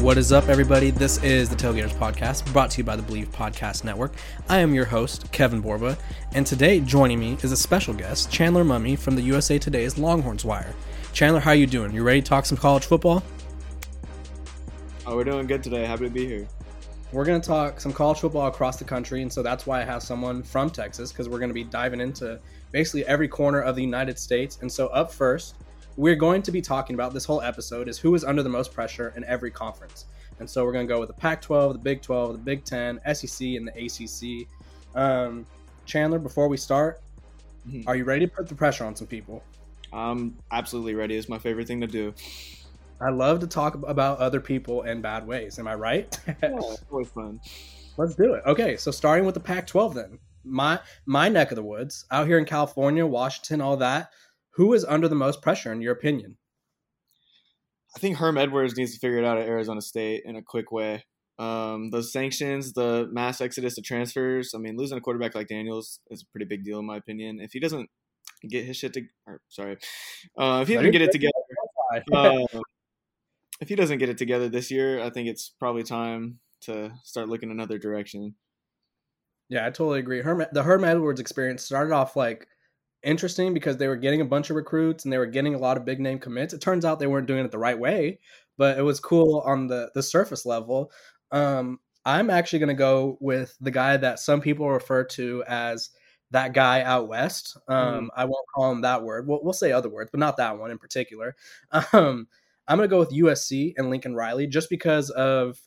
What is up, everybody? This is the Tailgaters Podcast, brought to you by the Believe Podcast Network. I am your host, Kevin Borba, and today joining me is a special guest, Chandler Mummy from the USA Today's Longhorns Wire. Chandler, how you doing? You ready to talk some college football? Oh, we're doing good today. Happy to be here. We're going to talk some college football across the country, and so that's why I have someone from Texas because we're going to be diving into basically every corner of the United States. And so, up first, we're going to be talking about this whole episode is who is under the most pressure in every conference. And so, we're going to go with the Pac 12, the Big 12, the Big 10, SEC, and the ACC. Um, Chandler, before we start, mm-hmm. are you ready to put the pressure on some people? I'm absolutely ready. It's my favorite thing to do. I love to talk about other people in bad ways. Am I right? yeah, always fun. Let's do it. Okay, so starting with the Pac-12 then. My my neck of the woods, out here in California, Washington, all that. Who is under the most pressure in your opinion? I think Herm Edwards needs to figure it out at Arizona State in a quick way. Um, the sanctions, the mass exodus of transfers. I mean, losing a quarterback like Daniels is a pretty big deal in my opinion. If he doesn't get his shit to, or sorry, uh, if he doesn't get it together, uh, if he doesn't get it together this year, I think it's probably time to start looking another direction. Yeah, I totally agree. Herm, the Herm Edwards experience started off like interesting because they were getting a bunch of recruits and they were getting a lot of big name commits. It turns out they weren't doing it the right way, but it was cool on the the surface level. Um, I'm actually going to go with the guy that some people refer to as that guy out west. Um, mm. I won't call him that word. We'll, we'll, say other words, but not that one in particular. Um, I'm going to go with USC and Lincoln Riley just because of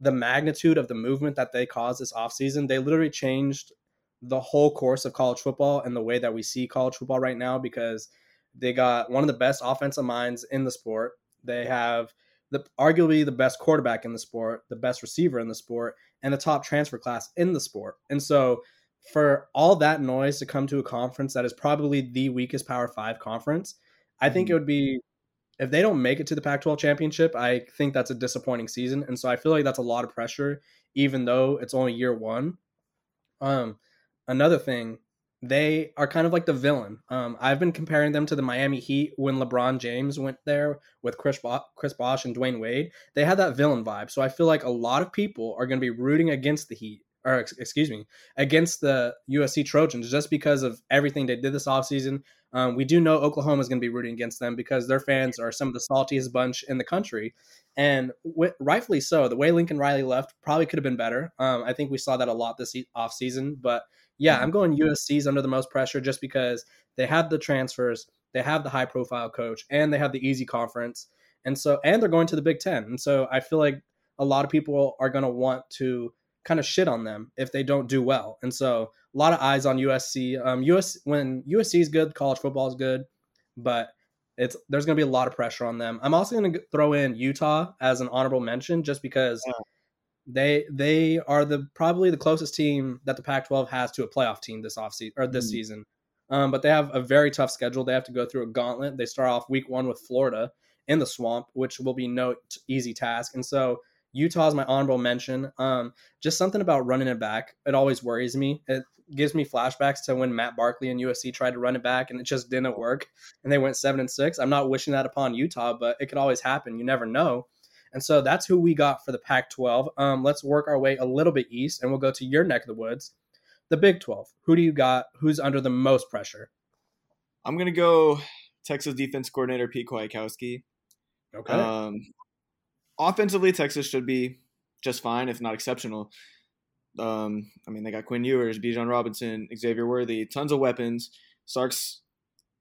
the magnitude of the movement that they caused this offseason. They literally changed the whole course of college football and the way that we see college football right now because they got one of the best offensive minds in the sport. They have the arguably the best quarterback in the sport, the best receiver in the sport, and the top transfer class in the sport. And so for all that noise to come to a conference that is probably the weakest Power 5 conference, I think it mm-hmm. would be if they don't make it to the Pac 12 championship, I think that's a disappointing season. And so I feel like that's a lot of pressure, even though it's only year one. Um, another thing, they are kind of like the villain. Um, I've been comparing them to the Miami Heat when LeBron James went there with Chris, Bo- Chris Bosh and Dwayne Wade. They had that villain vibe. So I feel like a lot of people are going to be rooting against the Heat or excuse me, against the USC Trojans just because of everything they did this offseason. Um, we do know Oklahoma is going to be rooting against them because their fans are some of the saltiest bunch in the country. And w- rightfully so. The way Lincoln Riley left probably could have been better. Um, I think we saw that a lot this e- offseason. But yeah, I'm going USC's under the most pressure just because they have the transfers, they have the high profile coach, and they have the easy conference. And so, and they're going to the Big Ten. And so I feel like a lot of people are going to want to kind of shit on them if they don't do well. And so a lot of eyes on USC. Um, US when USC is good, college football is good, but it's there's going to be a lot of pressure on them. I'm also going to throw in Utah as an honorable mention just because yeah. They they are the probably the closest team that the Pac-12 has to a playoff team this offseason or this mm. season. Um, but they have a very tough schedule. They have to go through a gauntlet. They start off week one with Florida in the swamp, which will be no easy task. And so Utah is my honorable mention. Um, just something about running it back. It always worries me. It gives me flashbacks to when Matt Barkley and USC tried to run it back and it just didn't work, and they went seven and six. I'm not wishing that upon Utah, but it could always happen. You never know. And so that's who we got for the Pac-12. Um, let's work our way a little bit east, and we'll go to your neck of the woods, the Big 12. Who do you got? Who's under the most pressure? I'm gonna go Texas defense coordinator Pete Kwiatkowski. Okay. Um, offensively, Texas should be just fine, if not exceptional. Um, I mean, they got Quinn Ewers, Bijan Robinson, Xavier Worthy, tons of weapons. Sark's,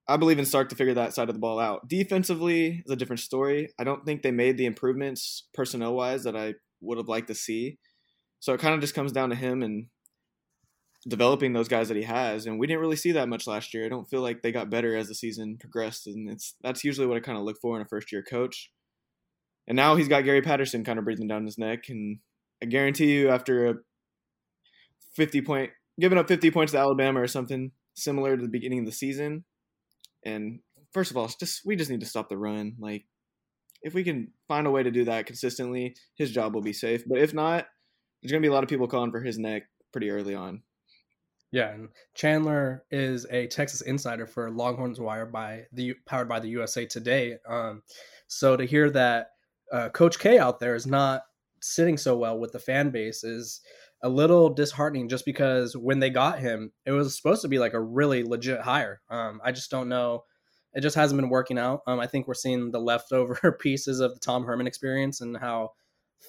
I believe in Sark to figure that side of the ball out. Defensively is a different story. I don't think they made the improvements personnel wise that I would have liked to see. So it kind of just comes down to him and developing those guys that he has. And we didn't really see that much last year. I don't feel like they got better as the season progressed. And it's that's usually what I kind of look for in a first year coach. And now he's got Gary Patterson kind of breathing down his neck. And I guarantee you, after a 50 point, giving up 50 points to Alabama or something similar to the beginning of the season. And first of all, just we just need to stop the run. Like, if we can find a way to do that consistently, his job will be safe. But if not, there's going to be a lot of people calling for his neck pretty early on. Yeah, and Chandler is a Texas insider for Longhorns Wire by the powered by the USA Today. Um, so to hear that uh, Coach K out there is not sitting so well with the fan base is a little disheartening just because when they got him, it was supposed to be like a really legit hire. Um, I just don't know. It just hasn't been working out. Um, I think we're seeing the leftover pieces of the Tom Herman experience and how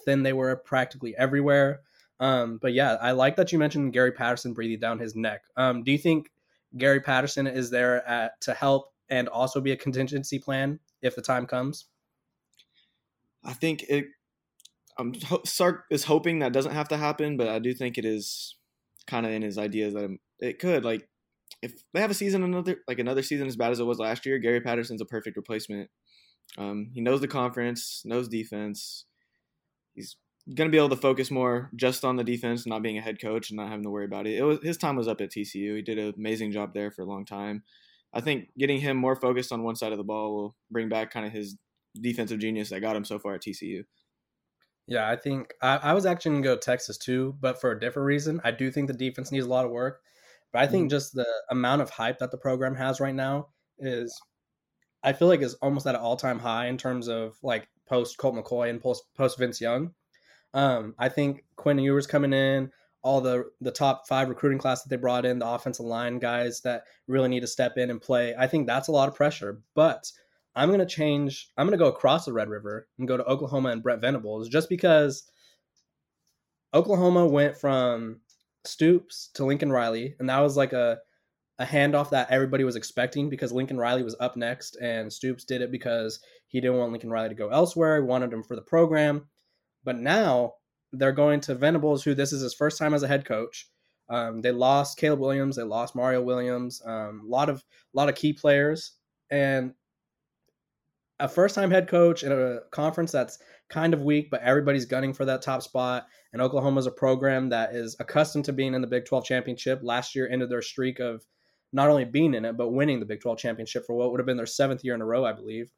thin they were practically everywhere. Um, but yeah, I like that you mentioned Gary Patterson breathing down his neck. Um, do you think Gary Patterson is there at, to help and also be a contingency plan if the time comes? I think it. I'm Sark is hoping that doesn't have to happen, but I do think it is kind of in his ideas that it could. Like, if they have a season another like another season as bad as it was last year, Gary Patterson's a perfect replacement. Um, he knows the conference, knows defense. He's to be able to focus more just on the defense, not being a head coach and not having to worry about it. It was his time was up at TCU. He did an amazing job there for a long time. I think getting him more focused on one side of the ball will bring back kind of his defensive genius that got him so far at TCU. Yeah, I think I, I was actually going to go Texas too, but for a different reason. I do think the defense needs a lot of work, but I think mm-hmm. just the amount of hype that the program has right now is, I feel like is almost at an all time high in terms of like post Colt McCoy and post post Vince Young. Um, I think Quinn Ewers coming in, all the the top five recruiting class that they brought in, the offensive line guys that really need to step in and play. I think that's a lot of pressure. But I'm gonna change. I'm gonna go across the Red River and go to Oklahoma and Brent Venables, just because Oklahoma went from Stoops to Lincoln Riley, and that was like a a handoff that everybody was expecting because Lincoln Riley was up next, and Stoops did it because he didn't want Lincoln Riley to go elsewhere. He wanted him for the program. But now they're going to Venables, who this is his first time as a head coach. Um, they lost Caleb Williams, they lost Mario Williams, um, a lot of a lot of key players, and a first time head coach in a conference that's kind of weak, but everybody's gunning for that top spot. And Oklahoma's a program that is accustomed to being in the Big 12 championship. Last year ended their streak of not only being in it, but winning the Big 12 championship for what would have been their seventh year in a row, I believe.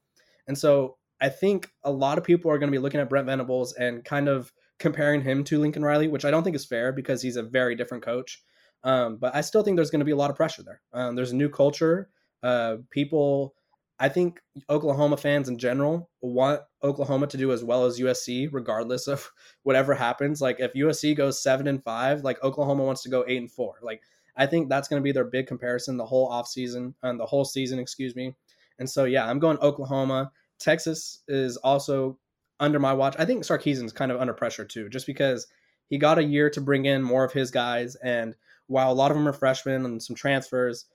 And so I think a lot of people are going to be looking at Brent Venables and kind of comparing him to Lincoln Riley, which I don't think is fair because he's a very different coach. Um, but I still think there's going to be a lot of pressure there. Um, there's a new culture. Uh, people, I think Oklahoma fans in general want Oklahoma to do as well as USC, regardless of whatever happens. Like if USC goes seven and five, like Oklahoma wants to go eight and four. Like I think that's going to be their big comparison the whole offseason and um, the whole season, excuse me. And so yeah, I'm going Oklahoma. Texas is also under my watch. I think Sarkisian's kind of under pressure too, just because he got a year to bring in more of his guys. And while a lot of them are freshmen and some transfers,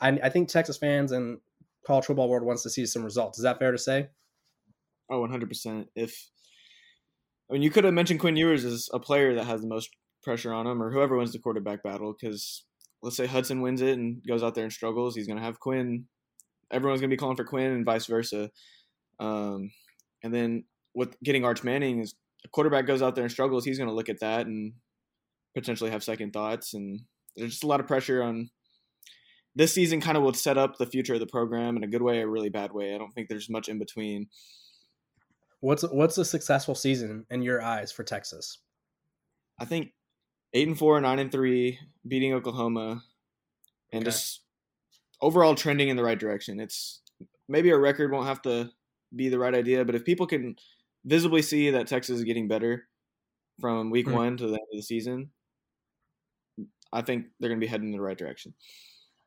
I, I think Texas fans and college football world wants to see some results. Is that fair to say? Oh, 100%. If I mean, you could have mentioned Quinn Ewers as a player that has the most pressure on him, or whoever wins the quarterback battle. Because let's say Hudson wins it and goes out there and struggles, he's going to have Quinn. Everyone's going to be calling for Quinn, and vice versa. Um, and then with getting Arch Manning is a quarterback goes out there and struggles, he's going to look at that and potentially have second thoughts. And there's just a lot of pressure on this season. Kind of will set up the future of the program in a good way, a really bad way. I don't think there's much in between. What's what's a successful season in your eyes for Texas? I think eight and four, nine and three, beating Oklahoma, and okay. just overall trending in the right direction. It's maybe a record won't have to be the right idea. But if people can visibly see that Texas is getting better from week mm-hmm. one to the end of the season, I think they're going to be heading in the right direction.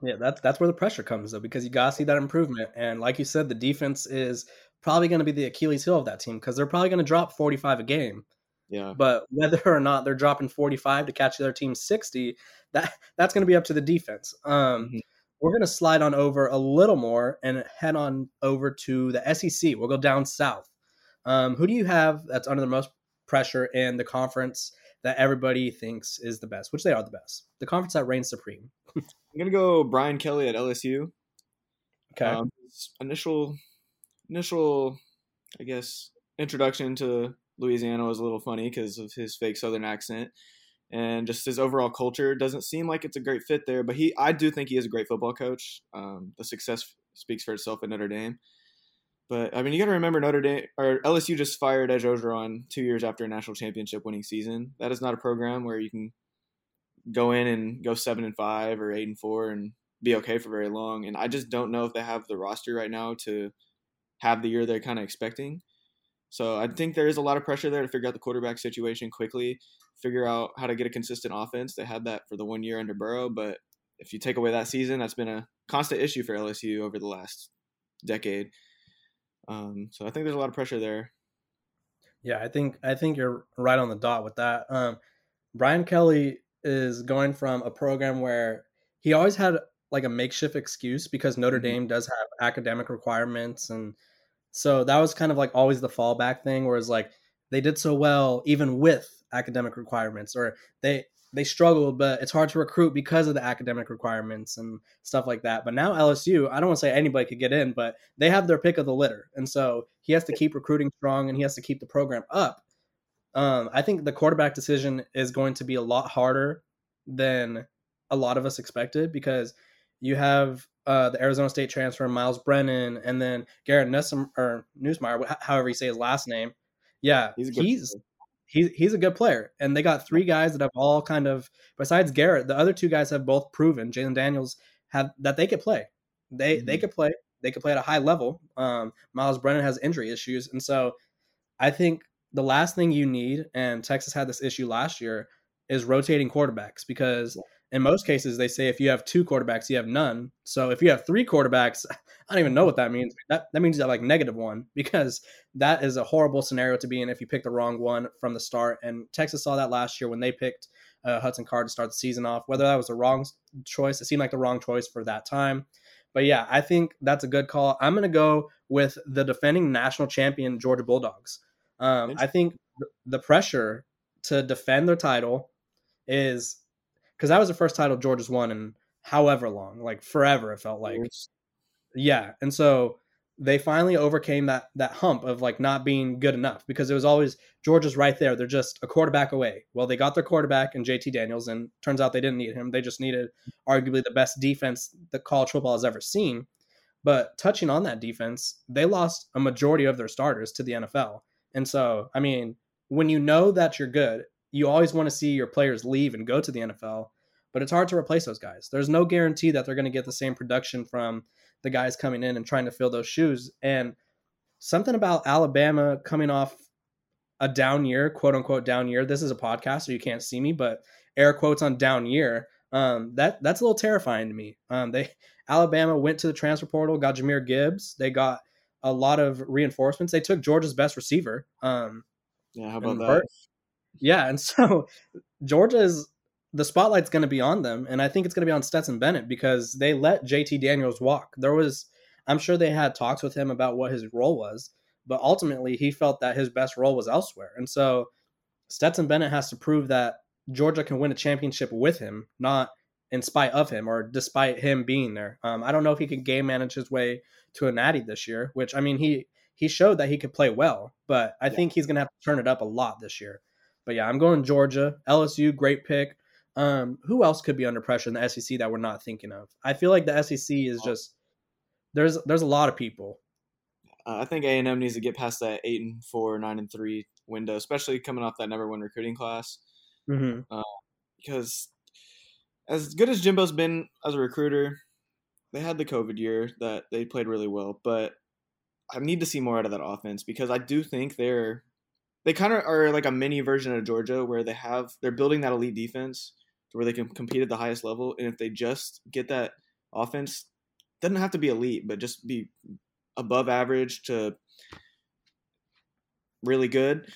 Yeah, that's that's where the pressure comes though, because you gotta see that improvement. And like you said, the defense is probably going to be the Achilles heel of that team because they're probably going to drop 45 a game. Yeah. But whether or not they're dropping 45 to catch their team 60, that that's going to be up to the defense. Um, mm-hmm we're going to slide on over a little more and head on over to the SEC. We'll go down south. Um, who do you have that's under the most pressure in the conference that everybody thinks is the best, which they are the best? The conference that reigns supreme. I'm going to go Brian Kelly at LSU. Okay. Um, initial, initial, I guess, introduction to Louisiana was a little funny because of his fake Southern accent and just his overall culture doesn't seem like it's a great fit there. But he, I do think he is a great football coach. Um, the success speaks for itself at Notre Dame. But I mean, you got to remember Notre Dame or LSU just fired Ed Orgeron two years after a national championship winning season. That is not a program where you can go in and go seven and five or eight and four and be okay for very long. And I just don't know if they have the roster right now to have the year they're kind of expecting. So I think there is a lot of pressure there to figure out the quarterback situation quickly, figure out how to get a consistent offense. They had that for the one year under Burrow, but if you take away that season, that's been a constant issue for LSU over the last decade. Um, so I think there's a lot of pressure there. Yeah, I think I think you're right on the dot with that. Um, Brian Kelly is going from a program where he always had like a makeshift excuse because Notre mm-hmm. Dame does have academic requirements and so that was kind of like always the fallback thing whereas like they did so well even with academic requirements or they they struggled but it's hard to recruit because of the academic requirements and stuff like that. But now LSU I don't want to say anybody could get in but they have their pick of the litter. And so he has to keep recruiting strong and he has to keep the program up. Um, I think the quarterback decision is going to be a lot harder than a lot of us expected because you have uh, the Arizona State transfer Myles Brennan and then Garrett Nussum or Nussmeier, however you say his last name. Yeah, he's he's, he's he's a good player, and they got three guys that have all kind of besides Garrett, the other two guys have both proven Jayden Daniels have that they could play. They mm-hmm. they could play. They could play at a high level. Um, Myles Brennan has injury issues, and so I think the last thing you need, and Texas had this issue last year, is rotating quarterbacks because in most cases they say if you have two quarterbacks, you have none. So if you have three quarterbacks, I don't even know what that means. That that means you have like negative one because that is a horrible scenario to be in if you pick the wrong one from the start. And Texas saw that last year when they picked uh, Hudson Card to start the season off. Whether that was the wrong choice, it seemed like the wrong choice for that time. But yeah, I think that's a good call. I'm going to go with the defending national champion Georgia Bulldogs. Um, I think the pressure to defend their title is because that was the first title Georgia's won in however long, like forever. It felt like, yeah. And so they finally overcame that that hump of like not being good enough because it was always Georgia's right there. They're just a quarterback away. Well, they got their quarterback and JT Daniels, and turns out they didn't need him. They just needed arguably the best defense that college football has ever seen. But touching on that defense, they lost a majority of their starters to the NFL. And so, I mean, when you know that you're good, you always want to see your players leave and go to the NFL, but it's hard to replace those guys. There's no guarantee that they're going to get the same production from the guys coming in and trying to fill those shoes. And something about Alabama coming off a down year, quote unquote down year. This is a podcast, so you can't see me, but air quotes on down year. Um, that that's a little terrifying to me. Um, they Alabama went to the transfer portal, got Jahmyr Gibbs. They got a lot of reinforcements. They took Georgia's best receiver. Um, yeah, how about that? Bert, yeah, and so Georgia's the spotlight's going to be on them, and I think it's going to be on Stetson Bennett because they let JT Daniels walk. There was, I'm sure they had talks with him about what his role was, but ultimately he felt that his best role was elsewhere, and so Stetson Bennett has to prove that Georgia can win a championship with him, not in spite of him or despite him being there. Um, I don't know if he can game manage his way to a natty this year, which I mean he he showed that he could play well, but I yeah. think he's gonna have to turn it up a lot this year. But yeah, I'm going Georgia, LSU, great pick. Um, who else could be under pressure in the SEC that we're not thinking of? I feel like the SEC is oh. just there's there's a lot of people. Uh, I think A and M needs to get past that eight and four, nine and three window, especially coming off that number one recruiting class. Mm-hmm. Uh, because as good as Jimbo's been as a recruiter, they had the COVID year that they played really well, but I need to see more out of that offense because I do think they're they kind of are like a mini version of Georgia where they have they're building that elite defense where they can compete at the highest level, and if they just get that offense, doesn't have to be elite, but just be above average to really good,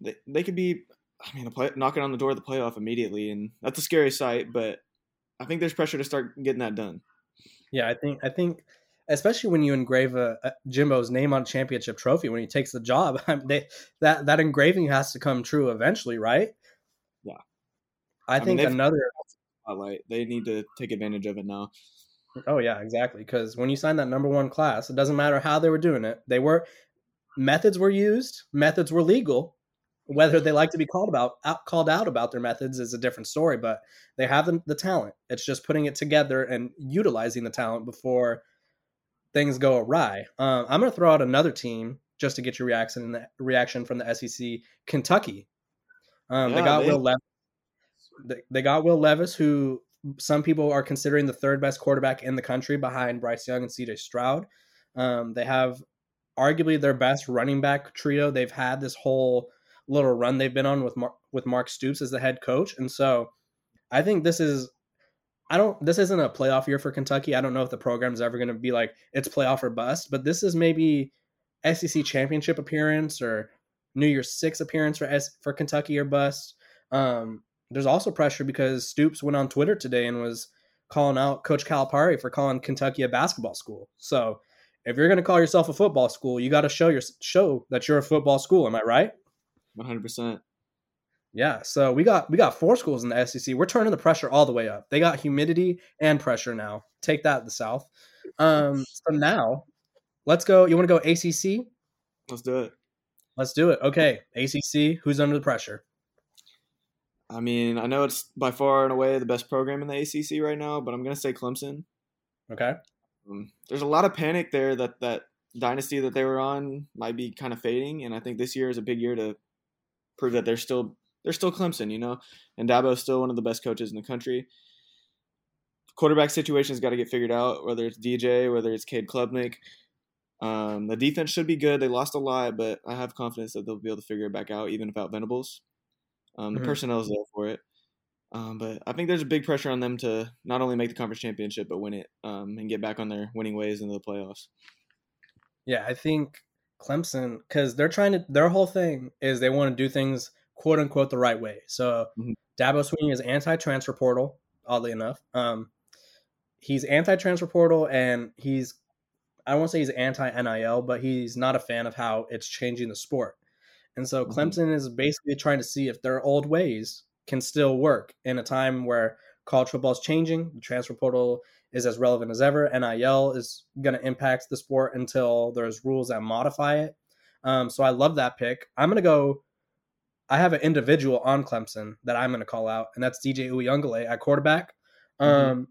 they, they could be. I mean, play, knocking on the door of the playoff immediately, and that's a scary sight. But I think there's pressure to start getting that done. Yeah, I think I think especially when you engrave a, a, Jimbo's name on a championship trophy when he takes the job, they, that that engraving has to come true eventually, right? I, I think mean, another spotlight. They need to take advantage of it now. Oh yeah, exactly. Because when you sign that number one class, it doesn't matter how they were doing it. They were methods were used, methods were legal. Whether they like to be called about out, called out about their methods is a different story. But they have the, the talent. It's just putting it together and utilizing the talent before things go awry. Um, I'm going to throw out another team just to get your reaction reaction from the SEC. Kentucky. Um, yeah, they got Will Levis. They, got Will Levis, who some people are considering the third best quarterback in the country behind Bryce Young and C.J. Stroud. Um, they have arguably their best running back trio they've had this whole little run they've been on with Mar- with Mark Stoops as the head coach, and so I think this is. I don't. This isn't a playoff year for Kentucky. I don't know if the program's ever going to be like it's playoff or bust, but this is maybe SEC championship appearance or New Year's Six appearance for S- for Kentucky or bust. Um, there's also pressure because Stoops went on Twitter today and was calling out Coach Calipari for calling Kentucky a basketball school. So if you're going to call yourself a football school, you got to show your show that you're a football school. Am I right? One hundred percent. Yeah. So we got we got four schools in the SEC. We're turning the pressure all the way up. They got humidity and pressure now. Take that, the South. Um, so now let's go. You want to go ACC? Let's do it. Let's do it. Okay, ACC. Who's under the pressure? I mean, I know it's by far and away the best program in the ACC right now, but I'm gonna say Clemson. Okay. Um, there's a lot of panic there that that dynasty that they were on might be kind of fading, and I think this year is a big year to prove that they're still they're still Clemson, you know, and Dabo's still one of the best coaches in the country. Quarterback situation's got to get figured out, whether it's DJ, whether it's Cade Klubnik. Um, the defense should be good. They lost a lot, but I have confidence that they'll be able to figure it back out, even without Venables. Um, the Mhm. personnel is there for it. Um, but I think there's a big pressure on them to not only make the conference championship, but win it um, and get back on their winning ways into the playoffs. Yeah, I think Clemson because they're trying to. Their whole thing is they want to do things quote unquote the right way. So Mhm. Dabo Swinney is anti-transfer portal. Oddly enough, um, he's anti-transfer portal and he's I won't say he's anti-NIL, but he's not a fan of how it's changing the sport. And so Mhm. Clemson is basically trying to see if their old ways can still work in a time where college football is changing, the transfer portal is as relevant as ever, NIL is going to impact the sport until there's rules that modify it. Um, so I love that pick. I'm going to go. I have an individual on Clemson that I'm going to call out, and that's DJ Uiagalelei at quarterback. Um,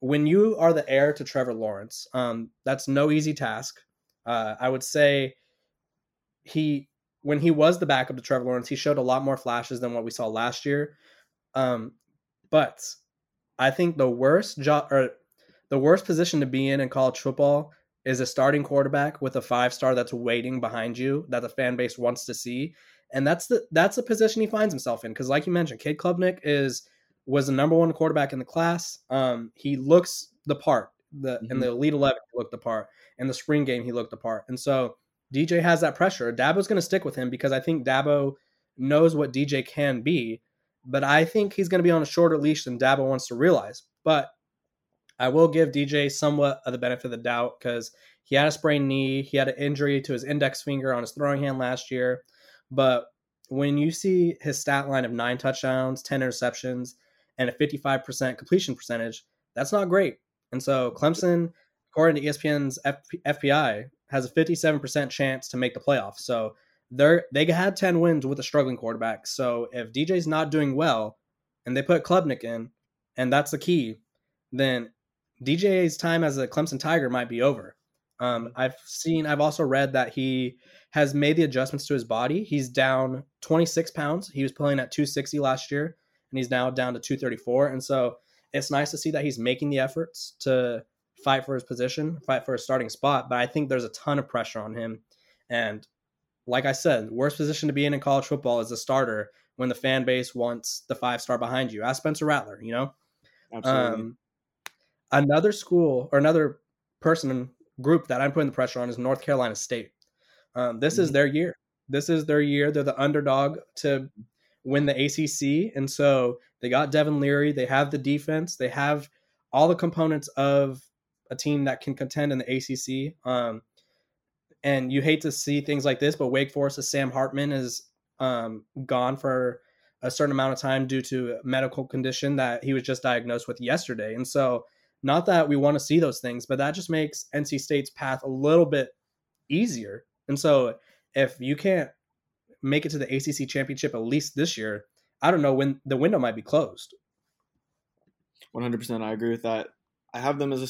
When you are the heir to Trevor Lawrence, um, that's no easy task. Uh, I would say he when he was the backup to Trevor Lawrence, he showed a lot more flashes than what we saw last year. Um, but I think the worst job or the worst position to be in in college football is a starting quarterback with a five star that's waiting behind you that the fan base wants to see, and that's the that's the position he finds himself in. Because like you mentioned, Cade Klubnik is was the number one quarterback in the class. Um, he looks the part. The in Mhm. the Elite Eleven, he looked the part. In the spring game, he looked the part, and so DJ has that pressure. Dabo's going to stick with him because I think Dabo knows what DJ can be, but I think he's going to be on a shorter leash than Dabo wants to realize. But I will give DJ somewhat of the benefit of the doubt because he had a sprained knee, he had an injury to his index finger on his throwing hand last year. But when you see his stat line of nine touchdowns, 10 interceptions, and a 55% completion percentage, that's not great. And so Clemson, according to ESPN's F- FPI, has a 57% chance to make the playoffs. So they're they had 10 wins with a struggling quarterback. So if DJ's not doing well and they put Klubnik in, and that's the key, then DJ's time as a Clemson Tiger might be over. Um, I've seen, I've also read that he has made the adjustments to his body. He's down 26 pounds. He was playing at 260 last year, and he's now down to 234. And so it's nice to see that he's making the efforts to fight for his position, fight for a starting spot. But I think there's a ton of pressure on him. And like I said, worst position to be in in college football is a starter when the fan base wants the five star behind you. Ask Spencer Rattler, you know? Absolutely. Um, another school or another person group that I'm putting the pressure on is North Carolina State. Um, this is Mhm. their year. This is their year. They're the underdog to win the ACC, and so they got Devin Leary. They have the defense. They have all the components of a team that can contend in the ACC. Um, and you hate to see things like this, but Wake Forest's Sam Hartman is um, gone for a certain amount of time due to a medical condition that he was just diagnosed with yesterday. And so, not that we want to see those things, but that just makes NC State's path a little bit easier. And so, if you can't make it to the ACC championship at least this year, I don't know when the window might be closed. 100%. I agree with that. I have them as a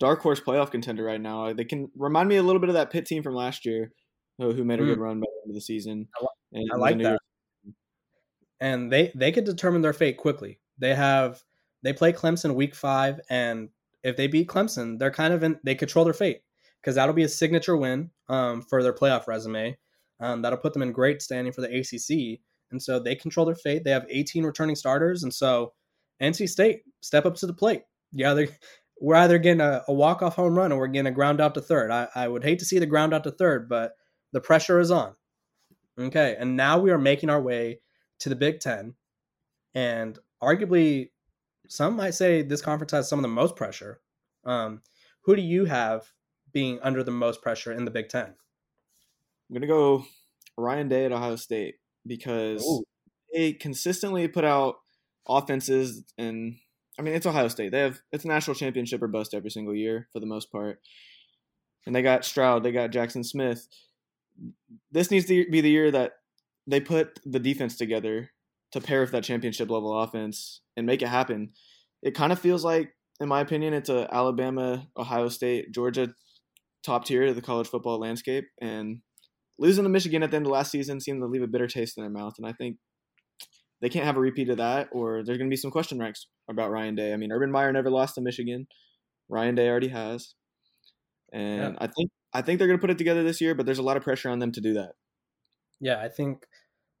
dark horse playoff contender right now. They can remind me a little bit of that Pitt team from last year who, who made a good run by the end of the season. I li- And I like that. Year's- and they they could determine their fate quickly. They have they play Clemson week five, and if they beat Clemson, they're kind of in they control their fate. because that'll be a signature win um, for their playoff resume. Um, that'll put them in great standing for the ACC, and so they control their fate. They have 18 returning starters, and so NC State step up to the plate. Yeah, they we're either getting a, a walk off home run or we're getting a ground out to third. I, I would hate to see the ground out to third, but the pressure is on. Okay, and now we are making our way to the Big Ten, and arguably, some might say this conference has some of the most pressure. Um, who do you have being under the most pressure in the Big Ten? I'm gonna go Ryan Day at Ohio State because Ooh. they consistently put out offenses and I mean it's Ohio State. They have it's a national championship or bust every single year for the most part. And they got Stroud, they got Jaxon Smith. This needs to be the year that they put the defense together to pair with that championship level offense and make it happen. It kind of feels like, in my opinion, it's a Alabama, Ohio State, Georgia top tier of the college football landscape. And losing to Michigan at the end of last season seemed to leave a bitter taste in their mouth. And I think they can't have a repeat of that, or there's going to be some question marks about Ryan Day. I mean, Urban Meyer never lost to Michigan. Ryan Day already has, and yeah. I think I think they're going to put it together this year. But there's a lot of pressure on them to do that. Yeah, I think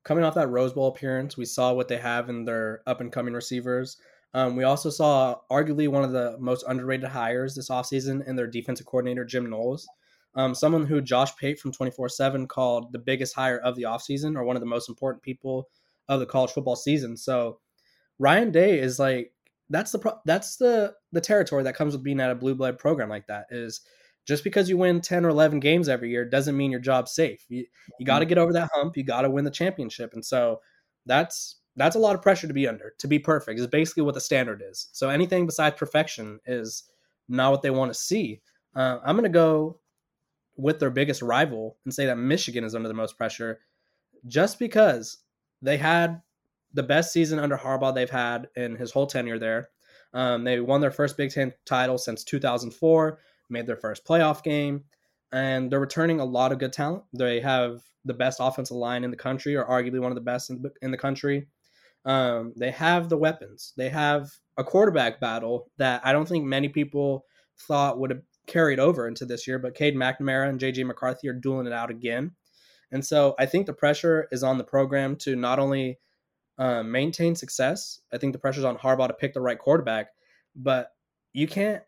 coming off that Rose Bowl appearance, we saw what they have in their up and coming receivers. Um, we also saw arguably one of the most underrated hires this offseason in their defensive coordinator, Jim Knowles. Um, someone who Josh Pate from 24 7 called the biggest hire of the offseason or one of the most important people of the college football season. So Ryan Day is like, that's the pro- that's the the territory that comes with being at a blue blood program like that is just because you win 10 or 11 games every year doesn't mean your job's safe. You, you got to get over that hump. You got to win the championship. And so that's that's a lot of pressure to be under. To be perfect is basically what the standard is. So anything besides perfection is not what they want to see. Uh, I'm going to go with their biggest rival and say that Michigan is under the most pressure just because they had the best season under Harbaugh they've had in his whole tenure there. Um, they won their first Big Ten title since 2004 made their first playoff game, and they're returning a lot of good talent. They have the best offensive line in the country, or arguably one of the best in, in the country. Um, they have the weapons. They have a quarterback battle that I don't think many people thought would have carried over into this year, but Cade McNamara and JJ McCarthy are dueling it out again. And so I think the pressure is on the program to not only uh, maintain success, I think the pressure is on Harbaugh to pick the right quarterback, but you can't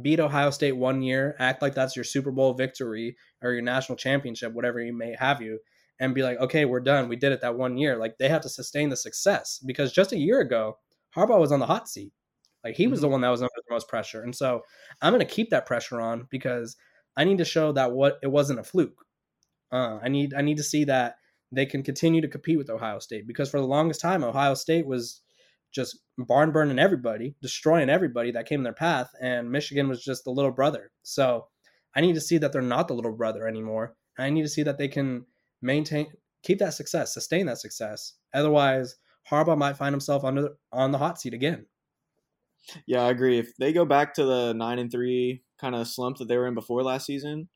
beat Ohio State one year, act like that's your Super Bowl victory or your national championship, whatever you may have you, and be like, okay, we're done. We did it that one year. Like they have to sustain the success because just a year ago, Harbaugh was on the hot seat. Like he was mm-hmm. the one that was under the most pressure. And so I'm going to keep that pressure on because I need to show that what it wasn't a fluke. Uh, I need I need to see that they can continue to compete with Ohio State because for the longest time Ohio State was just barn burning everybody, destroying everybody that came in their path. And Michigan was just the little brother. So I need to see that they're not the little brother anymore. I need to see that they can maintain, keep that success, sustain that success. Otherwise, Harbaugh might find himself under on the hot seat again. Yeah, I agree. If they go back to the nine and three kind of slump that they were in before last season,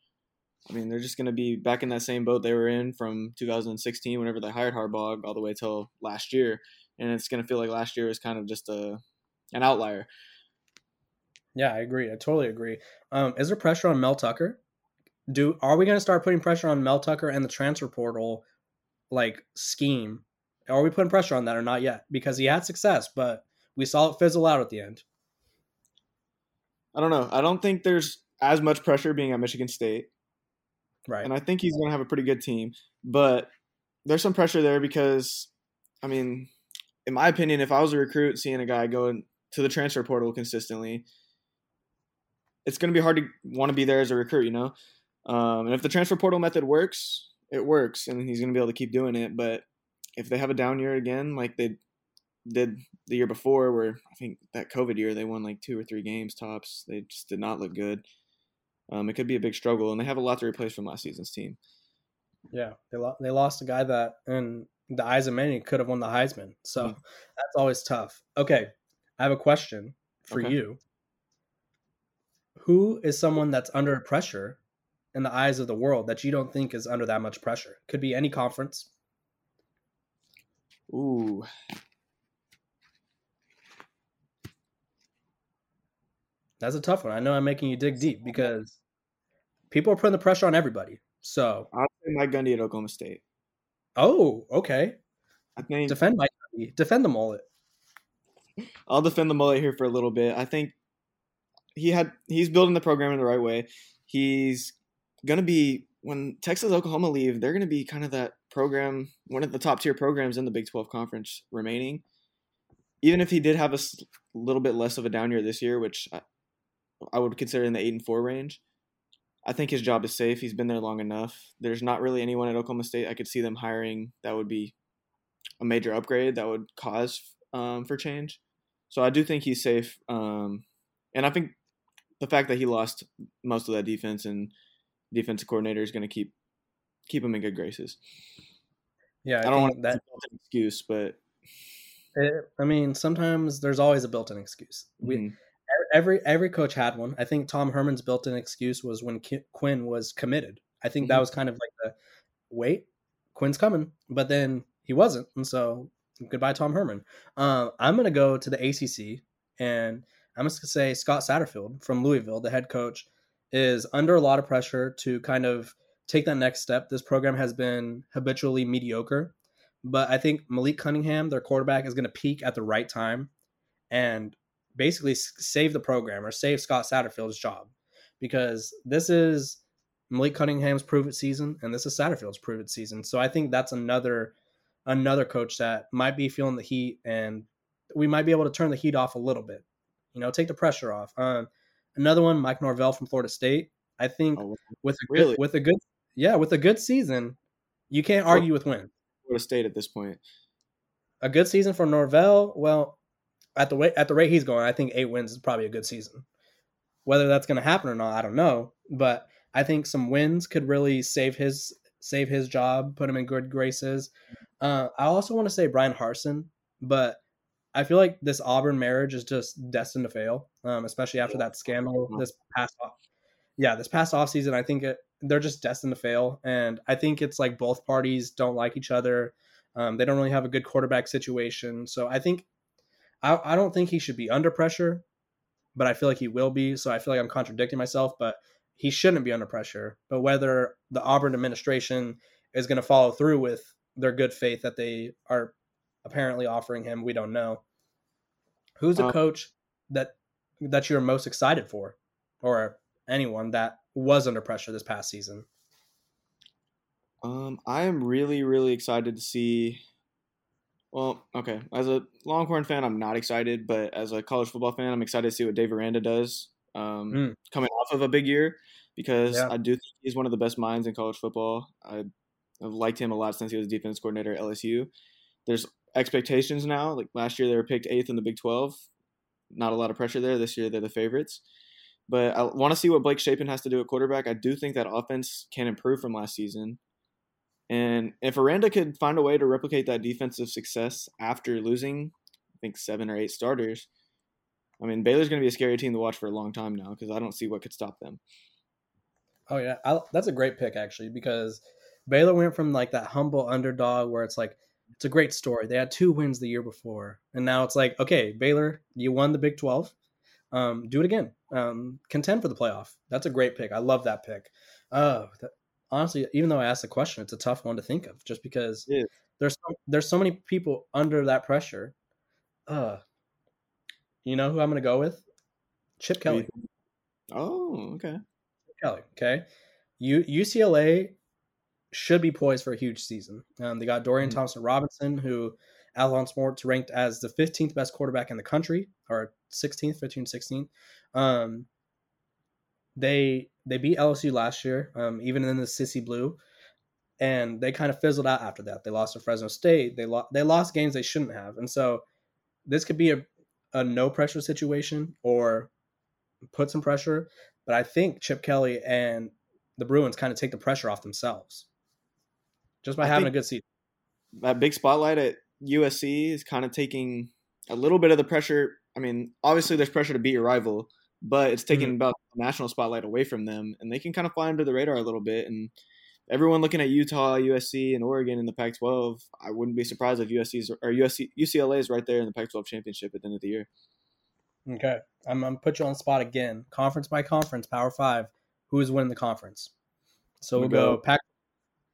I mean, they're just going to be back in that same boat they were in from 2016, whenever they hired Harbaugh, all the way till last year and it's going to feel like last year was kind of just a an outlier. Yeah, I agree. I totally agree. Um, is there pressure on Mel Tucker? Do are we going to start putting pressure on Mel Tucker and the transfer portal like scheme? Are we putting pressure on that or not yet? Because he had success, but we saw it fizzle out at the end. I don't know. I don't think there's as much pressure being at Michigan State. Right. And I think he's going to have a pretty good team, but there's some pressure there because I mean, in my opinion, if I was a recruit seeing a guy go to the transfer portal consistently, it's going to be hard to want to be there as a recruit, you know? Um, and if the transfer portal method works, it works, and he's going to be able to keep doing it. But if they have a down year again, like they did the year before, where I think that COVID year they won like two or three games tops, they just did not look good. Um, it could be a big struggle, and they have a lot to replace from last season's team. Yeah, they lo- they lost a guy that, in the eyes of many could have won the Heisman. So mm-hmm. that's always tough. Okay, I have a question for okay. you. Who is someone that's under pressure in the eyes of the world that you don't think is under that much pressure? Could be any conference. Ooh. That's a tough one. I know I'm making you dig deep because people are putting the pressure on everybody. So I'll say Mike Gundy at Oklahoma State. Oh, okay. I think defend Mike Gundy. Defend the mullet. I'll defend the mullet here for a little bit. I think he had he's building the program in the right way. He's gonna be when Texas Oklahoma leave, they're gonna be kind of that program, one of the top tier programs in the Big Twelve conference remaining. Even if he did have a little bit less of a down year this year, which I, I would consider in the eight and four range, I think his job is safe. He's been there long enough. There's not really anyone at Oklahoma State I could see them hiring that would be a major upgrade that would cause um, for change. So I do think he's safe. Um, and I think the fact that he lost most of that defense and defensive coordinator is going to keep keep him in good graces. Yeah, I, I don't want that excuse, but it, I mean, sometimes there's always a built-in excuse. We mm-hmm. Every every coach had one. I think Tom Herman's built-in excuse was when Ki- Quinn was committed. I think mm-hmm. that was kind of like the wait, Quinn's coming, but then he wasn't, and so goodbye Tom Herman. Uh, I'm gonna go to the ACC, and I'm just gonna say Scott Satterfield from Louisville, the head coach, is under a lot of pressure to kind of take that next step. This program has been habitually mediocre, but I think Malik Cunningham, their quarterback, is going to peak at the right time and basically save the program or save Scott Satterfield's job because this is Malik Cunningham's prove it season and this is Satterfield's prove it season. So I think that's another another coach that might be feeling the heat and we might be able to turn the heat off a little bit. You know, take the pressure off. Um, another one, Mike Norvell from Florida State. I think oh, with a really? good, with a good yeah, with a good season, you can't argue with win. Florida State at this point. A good season for Norvell. Well, at the way at the rate he's going, I think eight wins is probably a good season. Whether that's going to happen or not, I don't know. But I think some wins could really save his save his job, put him in good graces. Uh, I also want to say Bryan Harsin, but I feel like this Auburn marriage is just destined to fail, um, especially after that scandal this past off. Yeah, this past off season, I think it, they're just destined to fail, and I think it's like both parties don't like each other. Um, they don't really have a good quarterback situation, so I think I, I don't think he should be under pressure, but I feel like he will be. So I feel like I'm contradicting myself, but he shouldn't be under pressure. But whether the Auburn administration is going to follow through with their good faith that they are apparently offering him, we don't know. Who's a uh, coach that that you're most excited for, or anyone that was under pressure this past season? Um, I am really, really excited to see. Well, okay, as a Longhorn fan, I'm not excited, but as a college football fan, I'm excited to see what Dave Aranda does um, mm. coming off of a big year because yeah. I do think he's one of the best minds in college football. I, have liked him a lot since he was defense coordinator at LSU. There's expectations now. Like last year, they were picked eighth in the Big 12. Not a lot of pressure there. This year, they're the favorites. But I want to see what Blake Shapen has to do at quarterback. I do think that offense can improve from last season. And if Aranda could find a way to replicate that defensive success after losing, I think, seven or eight starters, I mean, Baylor's going to be a scary team to watch for a long time now because I don't see what could stop them. Oh, yeah. I, that's a great pick, actually, because Baylor went from like that humble underdog where it's like, it's a great story. They had two wins the year before. And now it's like, okay, Baylor, you won the Big 12 um, do it again. Um, contend for the playoff. That's a great pick. I love that pick. Uh, that, honestly, even though I asked the question, it's a tough one to think of, just because yeah. there's so, there's so many people under that pressure. Uh, you know who I'm going to go with? Chip Kelly. Oh, okay. Chip Kelly. Okay. U- UCLA should be poised for a huge season. Um, they got Dorian mm-hmm. Thompson Robinson, who Athlon Sports ranked as the 15th best quarterback in the country, or 16th, 15th, 16th. Um, they they beat LSU last year, um, even in the Sissy Blue, and they kind of fizzled out after that. They lost to Fresno State. They lost they lost games they shouldn't have, and so this could be a a no pressure situation or put some pressure. But I think Chip Kelly and the Bruins kind of take the pressure off themselves just by I having a good season. That big spotlight at USC is kind of taking a little bit of the pressure. I mean, obviously there's pressure to beat your rival, but it's taking mm-hmm. about the national spotlight away from them, and they can kind of fly under the radar a little bit. And everyone looking at Utah, USC, and Oregon in the Pac-12, I wouldn't be surprised if USC's or USC UCLA is right there in the Pac-12 championship at the end of the year. Okay, I'm, I'm gonna put you on the spot again. Conference by conference, Power Five. who is winning the conference. So we'll go go- Pac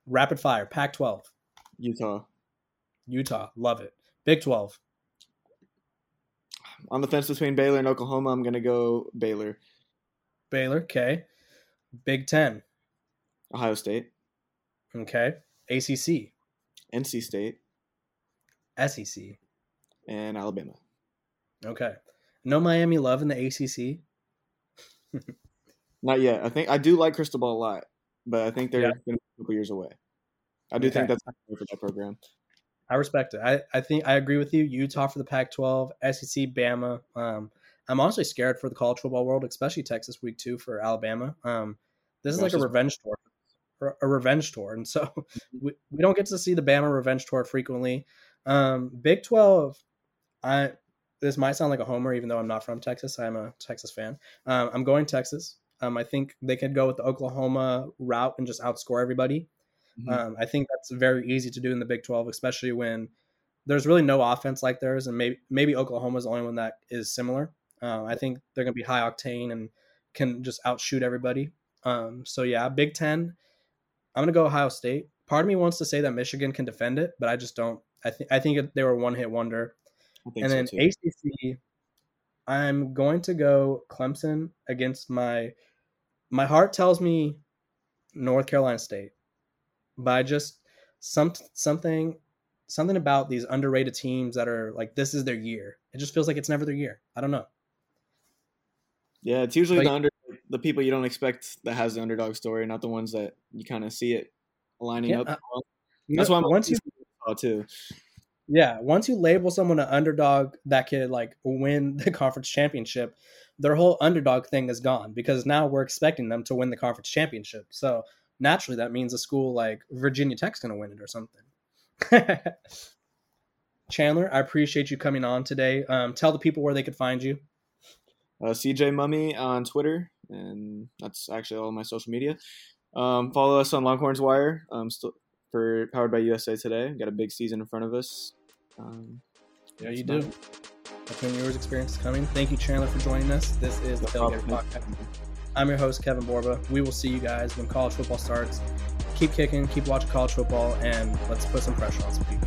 rapid fire. Pac 12, Utah. Utah, love it. Big 12, On the fence between Baylor and Oklahoma, I'm gonna go Baylor. Baylor, okay. Big 10, Ohio State, okay. ACC, NC State, SEC, and Alabama. okay. No Miami love in the ACC. Not yet. I think I do like Cristobal a lot, but I think they're Yeah. a couple years away. I do think that's for that program. I respect it. I, I think I agree with you. Utah for the Pac 12, SEC, Bama. Um, I'm honestly scared for the college football world, especially Texas week two for Alabama. Um, this is Gosh, like a revenge tour, a revenge tour. And so we, we don't get to see the Bama revenge tour frequently. Um, Big 12, I this might sound like a homer, even though I'm not from Texas. I'm a Texas fan. Um, I'm going Texas. Um, I think they could go with the Oklahoma route and just outscore everybody. Mhm. Um, I think that's very easy to do in the Big 12, especially when there's really no offense like theirs, and maybe maybe Oklahoma's the only one that is similar. Uh, I think they're going to be high octane and can just outshoot everybody. Um, so yeah, Big Ten. I'm going to go Ohio State. Part of me wants to say that Michigan can defend it, but I just don't. I think I think they were one hit wonder. And so then too. ACC, I'm going to go Clemson against my my heart tells me North Carolina State, but I just some something something about these underrated teams that are like this is their year. It just feels like it's never their year. I don't know. Yeah, it's usually Like- the under the people you don't expect that has the underdog story, not the ones that you kind of see it lining Yeah, up. uh, That's know, why I'm once you too. Yeah, once you label someone an underdog that could like win the conference championship, their whole underdog thing is gone because now we're expecting them to win the conference championship. So naturally, that means a school like Virginia Tech's going to win it or something. Chandler, I appreciate you coming on today. Um, tell the people where they could find you. Uh, CJ Mummy on Twitter, and that's actually all my social media. Um, follow us on Longhorns Wire. Um, still for powered by USA Today. Got a big season in front of us. Um, Yeah, you do. it. The Twin Viewers Experience is coming. Thank you, Chandler, for joining us. This is the No Tailgate problem. Podcast. I'm your host, Kevin Borba. We will see you guys when college football starts. Keep kicking, keep watching college football, and let's put some pressure on some people.